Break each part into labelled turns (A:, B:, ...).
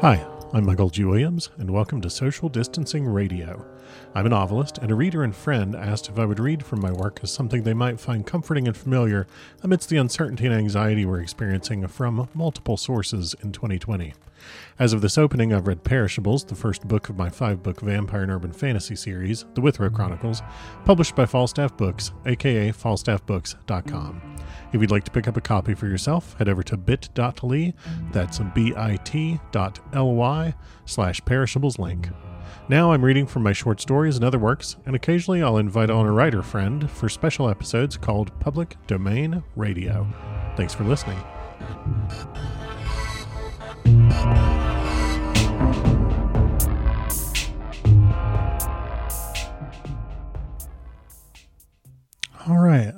A: Hi, I'm Michael G. Williams, and welcome to Social Distancing Radio. I'm a novelist, and a reader and friend asked if I would read from my work as something they might find comforting and familiar amidst the uncertainty and anxiety we're experiencing from multiple sources in 2020. As of this opening, I've read Perishables, the first book of my five book vampire and urban fantasy series, The Withrow Chronicles, published by Falstaff Books, aka falstaffbooks.com. If you'd like to pick up a copy for yourself, head over to bit.ly, that's bit.ly slash perishables link. Now I'm reading from my short stories and other works, and occasionally I'll invite on a writer friend for special episodes called Public Domain Radio. Thanks for listening. All right.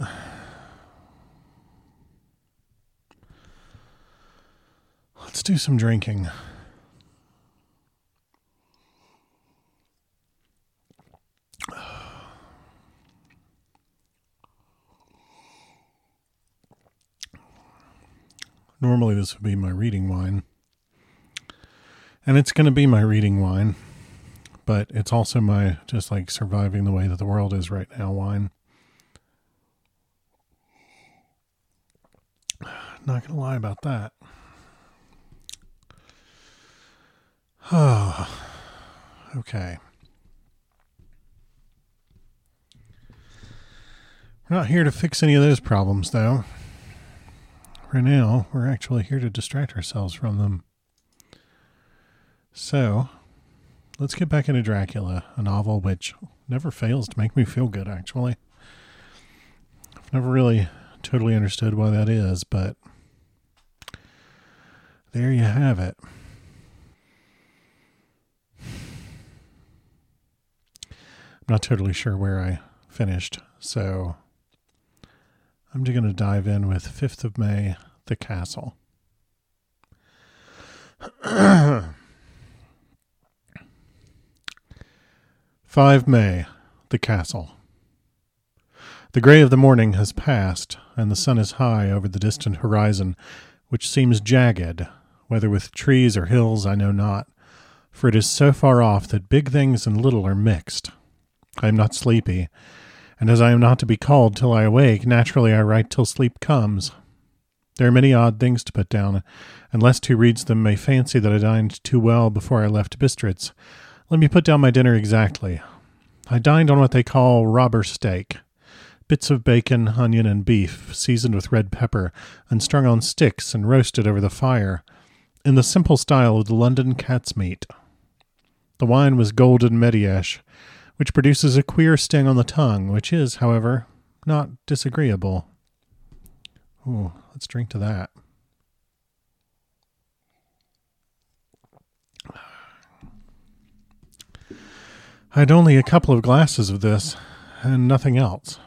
A: Let's do some drinking. Normally, this would be my reading wine. And it's going to be my reading wine, but it's also my just like surviving the way that the world is right now wine. Not going to lie about that. Oh, okay. We're not here to fix any of those problems, though. For now, we're actually here to distract ourselves from them. So, let's get back into Dracula, a novel which never fails to make me feel good, actually. I've never really totally understood why that is, but there you have it. I'm not totally sure where I finished, so I'm just going to dive in with 5th of May, The Castle. 5 May, The Castle. The gray of the morning has passed, and the sun is high over the distant horizon, which seems jagged, whether with trees or hills I know not, for it is so far off that big things and little are mixed. I am not sleepy, and as I am not to be called till I awake, naturally I write till sleep comes. There are many odd things to put down, and lest who reads them may fancy that I dined too well before I left Bistritz, let me put down my dinner exactly. I dined on what they call robber steak bits of bacon, onion, and beef, seasoned with red pepper, and strung on sticks and roasted over the fire, in the simple style of the London cat's meat. The wine was golden Mediasch, which produces a queer sting on the tongue, which is, however, not disagreeable. Ooh, let's drink to that. I had only a couple of glasses of this, and nothing else.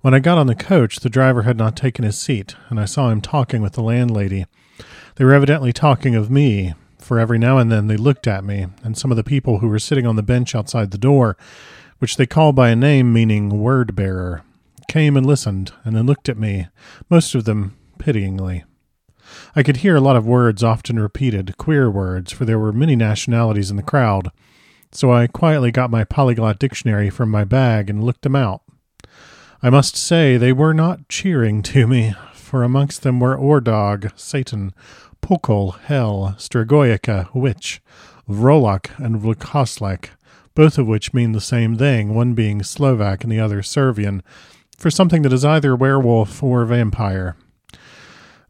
A: When I got on the coach, the driver had not taken his seat, and I saw him talking with the landlady. They were evidently talking of me, for every now and then they looked at me, and some of the people who were sitting on the bench outside the door, which they call by a name meaning word bearer, came and listened, and then looked at me, most of them pityingly. I could hear a lot of words often repeated, queer words, for there were many nationalities in the crowd so I quietly got my polyglot dictionary from my bag and looked them out. I must say they were not cheering to me, for amongst them were Ordog, Satan, Pokol, Hell, Stregoica, Witch, Vrolok, and Vlkoslak, both of which mean the same thing, one being Slovak and the other Servian, for something that is either werewolf or vampire.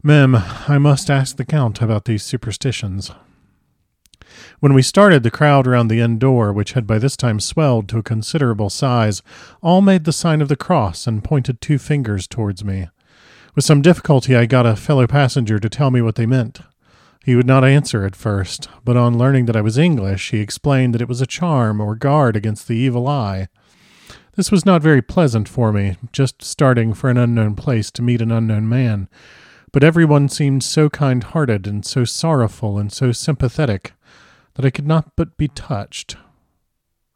A: Mem, I must ask the Count about these superstitions. When we started, the crowd around the end door, which had by this time swelled to a considerable size, all made the sign of the cross and pointed two fingers towards me. With some difficulty, I got a fellow passenger to tell me what they meant. He would not answer at first, but on learning that I was English, he explained that it was a charm or guard against the evil eye. This was not very pleasant for me, just starting for an unknown place to meet an unknown man, but everyone seemed so kind hearted and so sorrowful and so sympathetic that I could not but be touched.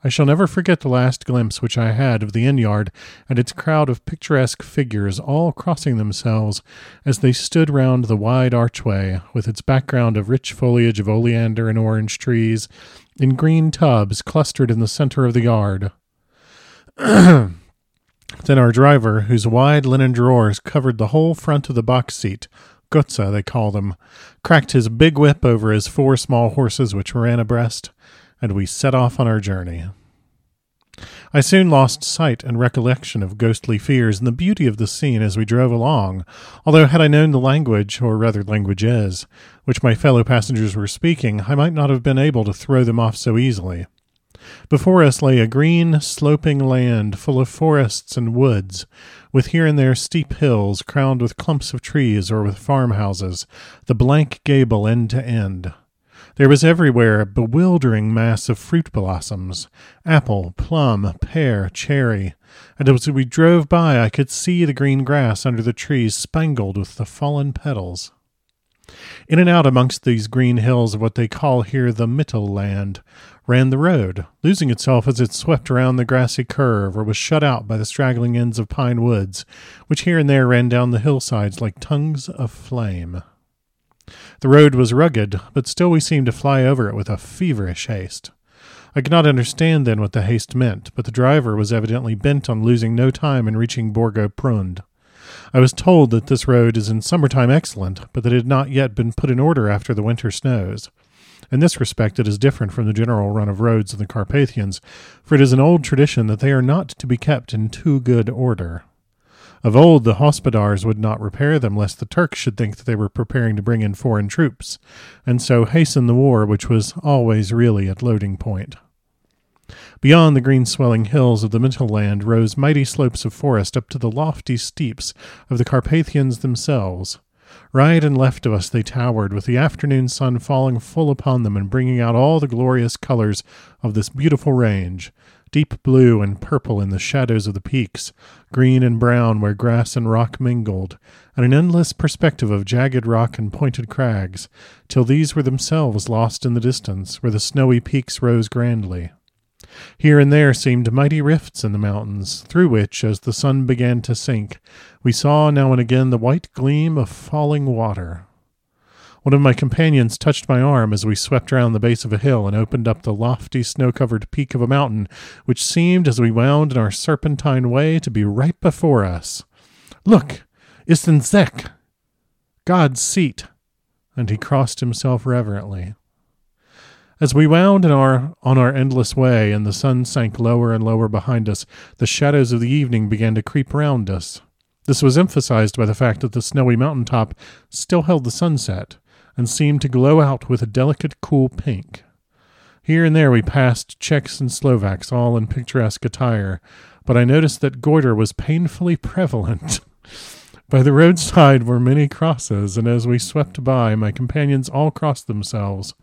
A: I shall never forget the last glimpse which I had of the inn yard and its crowd of picturesque figures all crossing themselves as they stood round the wide archway, with its background of rich foliage of oleander and orange trees, in green tubs clustered in the center of the yard. then our driver, whose wide linen drawers covered the whole front of the box seat, Gutza they called him, cracked his big whip over his four small horses which ran abreast and we set off on our journey. I soon lost sight and recollection of ghostly fears and the beauty of the scene as we drove along, although had I known the language, or rather languages, which my fellow passengers were speaking, I might not have been able to throw them off so easily. Before us lay a green, sloping land full of forests and woods, with here and there steep hills crowned with clumps of trees or with farmhouses, the blank gable end to end. There was everywhere a bewildering mass of fruit blossoms apple, plum, pear, cherry, and as we drove by I could see the green grass under the trees spangled with the fallen petals. In and out amongst these green hills of what they call here the Mittelland ran the road, losing itself as it swept around the grassy curve or was shut out by the straggling ends of pine woods, which here and there ran down the hillsides like tongues of flame. The road was rugged, but still we seemed to fly over it with a feverish haste. I could not understand then what the haste meant, but the driver was evidently bent on losing no time in reaching Borgo Prund. I was told that this road is in summertime excellent, but that it had not yet been put in order after the winter snows. In this respect, it is different from the general run of roads in the Carpathians, for it is an old tradition that they are not to be kept in too good order. Of old, the hospodars would not repair them lest the Turks should think that they were preparing to bring in foreign troops, and so hasten the war which was always really at loading point. Beyond the green swelling hills of the Mittelland rose mighty slopes of forest up to the lofty steeps of the Carpathians themselves. Right and left of us they towered, with the afternoon sun falling full upon them and bringing out all the glorious colors of this beautiful range, deep blue and purple in the shadows of the peaks, green and brown where grass and rock mingled, and an endless perspective of jagged rock and pointed crags, till these were themselves lost in the distance, where the snowy peaks rose grandly. Here and there seemed mighty rifts in the mountains, through which, as the sun began to sink, we saw now and again the white gleam of falling water. One of my companions touched my arm as we swept round the base of a hill and opened up the lofty snow covered peak of a mountain, which seemed, as we wound in our serpentine way, to be right before us. Look, Zek, God's seat. And he crossed himself reverently. As we wound our, on our endless way, and the sun sank lower and lower behind us, the shadows of the evening began to creep round us. This was emphasized by the fact that the snowy mountain top still held the sunset, and seemed to glow out with a delicate cool pink. Here and there we passed Czechs and Slovaks, all in picturesque attire, but I noticed that goiter was painfully prevalent. By the roadside were many crosses, and as we swept by, my companions all crossed themselves.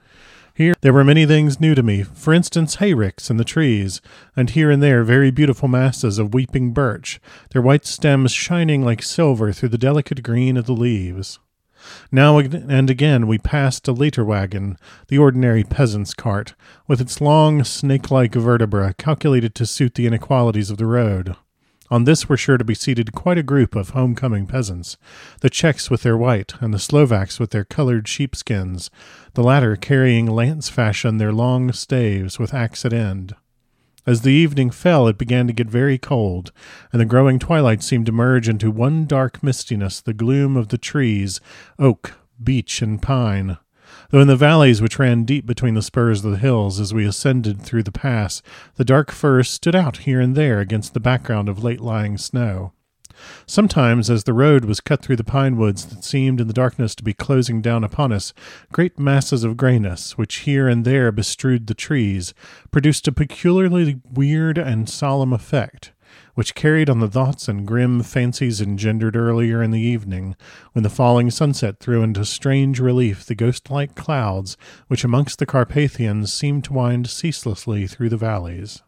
A: Here there were many things new to me, for instance, hayricks in the trees, and here and there very beautiful masses of weeping birch, their white stems shining like silver through the delicate green of the leaves. Now and again we passed a leiter wagon, the ordinary peasant's cart, with its long, snake like vertebra calculated to suit the inequalities of the road. On this were sure to be seated quite a group of homecoming peasants, the Czechs with their white, and the Slovaks with their colored sheepskins, the latter carrying lance fashion their long staves with axe at end. As the evening fell, it began to get very cold, and the growing twilight seemed to merge into one dark mistiness the gloom of the trees, oak, beech, and pine. Though in the valleys which ran deep between the spurs of the hills as we ascended through the pass, the dark firs stood out here and there against the background of late lying snow. Sometimes, as the road was cut through the pine woods that seemed in the darkness to be closing down upon us, great masses of grayness, which here and there bestrewed the trees, produced a peculiarly weird and solemn effect, which carried on the thoughts and grim fancies engendered earlier in the evening, when the falling sunset threw into strange relief the ghost like clouds which amongst the Carpathians seemed to wind ceaselessly through the valleys.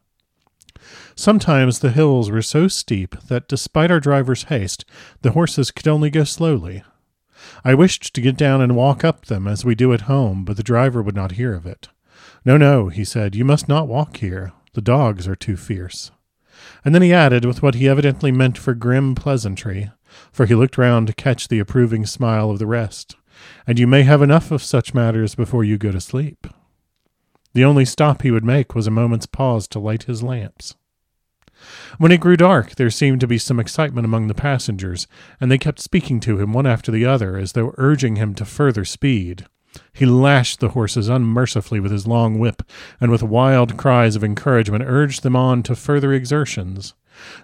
A: Sometimes the hills were so steep that, despite our driver's haste, the horses could only go slowly. I wished to get down and walk up them as we do at home, but the driver would not hear of it. No, no, he said, you must not walk here. The dogs are too fierce. And then he added, with what he evidently meant for grim pleasantry, for he looked round to catch the approving smile of the rest, and you may have enough of such matters before you go to sleep. The only stop he would make was a moment's pause to light his lamps. When it grew dark, there seemed to be some excitement among the passengers, and they kept speaking to him one after the other as though urging him to further speed. He lashed the horses unmercifully with his long whip, and with wild cries of encouragement urged them on to further exertions.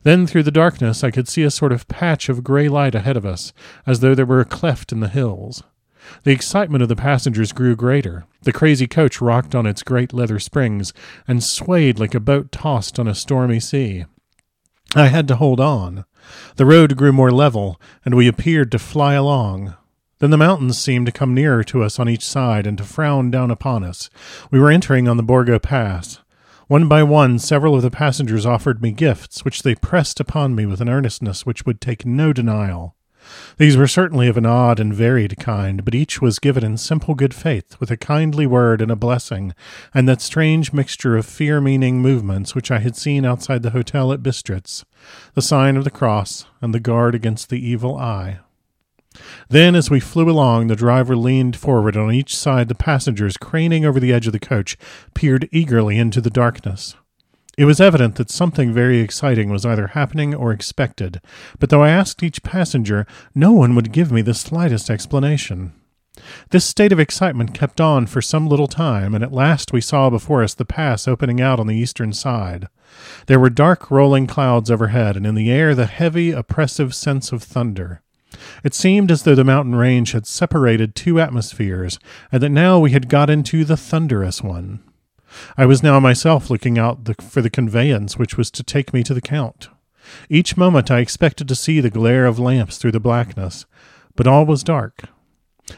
A: Then through the darkness I could see a sort of patch of gray light ahead of us, as though there were a cleft in the hills. The excitement of the passengers grew greater. The crazy coach rocked on its great leather springs and swayed like a boat tossed on a stormy sea. I had to hold on. The road grew more level, and we appeared to fly along. Then the mountains seemed to come nearer to us on each side and to frown down upon us. We were entering on the Borgo Pass. One by one, several of the passengers offered me gifts, which they pressed upon me with an earnestness which would take no denial. These were certainly of an odd and varied kind, but each was given in simple good faith, with a kindly word and a blessing, and that strange mixture of fear meaning movements which I had seen outside the hotel at Bistritz, the sign of the cross, and the guard against the evil eye. Then, as we flew along, the driver leaned forward on each side. The passengers, craning over the edge of the coach, peered eagerly into the darkness. It was evident that something very exciting was either happening or expected, but though I asked each passenger, no one would give me the slightest explanation. This state of excitement kept on for some little time, and at last we saw before us the pass opening out on the eastern side. There were dark rolling clouds overhead, and in the air the heavy, oppressive sense of thunder. It seemed as though the mountain range had separated two atmospheres, and that now we had got into the thunderous one. I was now myself looking out the, for the conveyance which was to take me to the Count. Each moment I expected to see the glare of lamps through the blackness, but all was dark.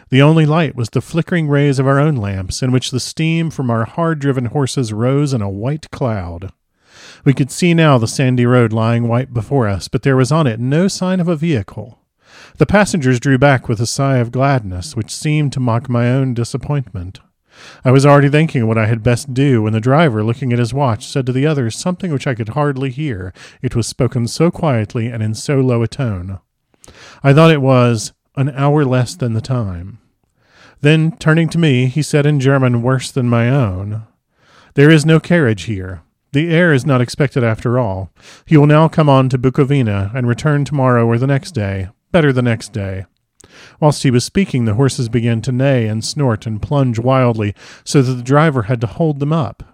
A: The only light was the flickering rays of our own lamps, in which the steam from our hard driven horses rose in a white cloud. We could see now the sandy road lying white before us, but there was on it no sign of a vehicle. The passengers drew back with a sigh of gladness, which seemed to mock my own disappointment. I was already thinking what I had best do when the driver, looking at his watch, said to the others something which I could hardly hear, it was spoken so quietly and in so low a tone. I thought it was an hour less than the time. Then, turning to me, he said in German worse than my own, There is no carriage here. The Herr is not expected after all. He will now come on to Bukovina and return tomorrow or the next day, better the next day. Whilst he was speaking, the horses began to neigh and snort and plunge wildly, so that the driver had to hold them up.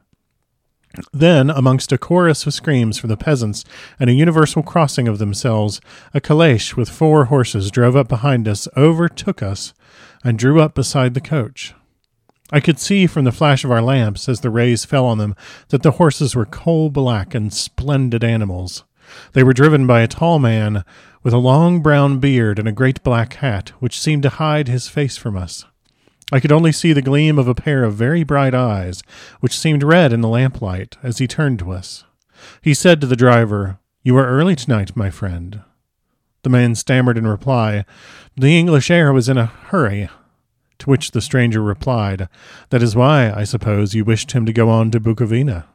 A: Then, amongst a chorus of screams from the peasants and a universal crossing of themselves, a caleche with four horses drove up behind us, overtook us, and drew up beside the coach. I could see from the flash of our lamps, as the rays fell on them, that the horses were coal black and splendid animals. They were driven by a tall man with a long brown beard and a great black hat, which seemed to hide his face from us. I could only see the gleam of a pair of very bright eyes, which seemed red in the lamplight, as he turned to us. He said to the driver, You are early tonight, my friend. The man stammered in reply, The English Herr was in a hurry. To which the stranger replied, That is why, I suppose, you wished him to go on to Bukovina.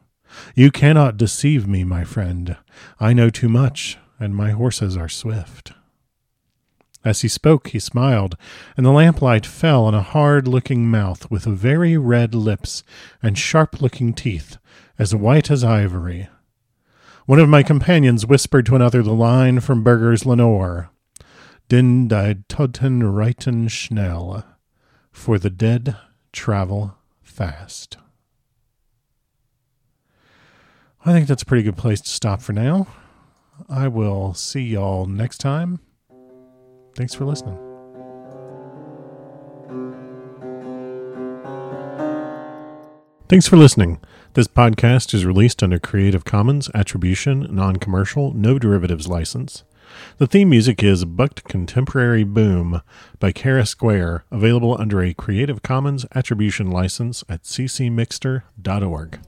A: You cannot deceive me, my friend. I know too much and my horses are swift. As he spoke, he smiled, and the lamplight fell on a hard looking mouth with very red lips and sharp looking teeth, as white as ivory. One of my companions whispered to another the line from Burger's Lenore Denn die Toten reiten schnell, for the dead travel fast. I think that's a pretty good place to stop for now. I will see y'all next time. Thanks for listening. Thanks for listening. This podcast is released under Creative Commons Attribution, Non Commercial, No Derivatives license. The theme music is Bucked Contemporary Boom by Kara Square, available under a Creative Commons Attribution license at ccmixter.org.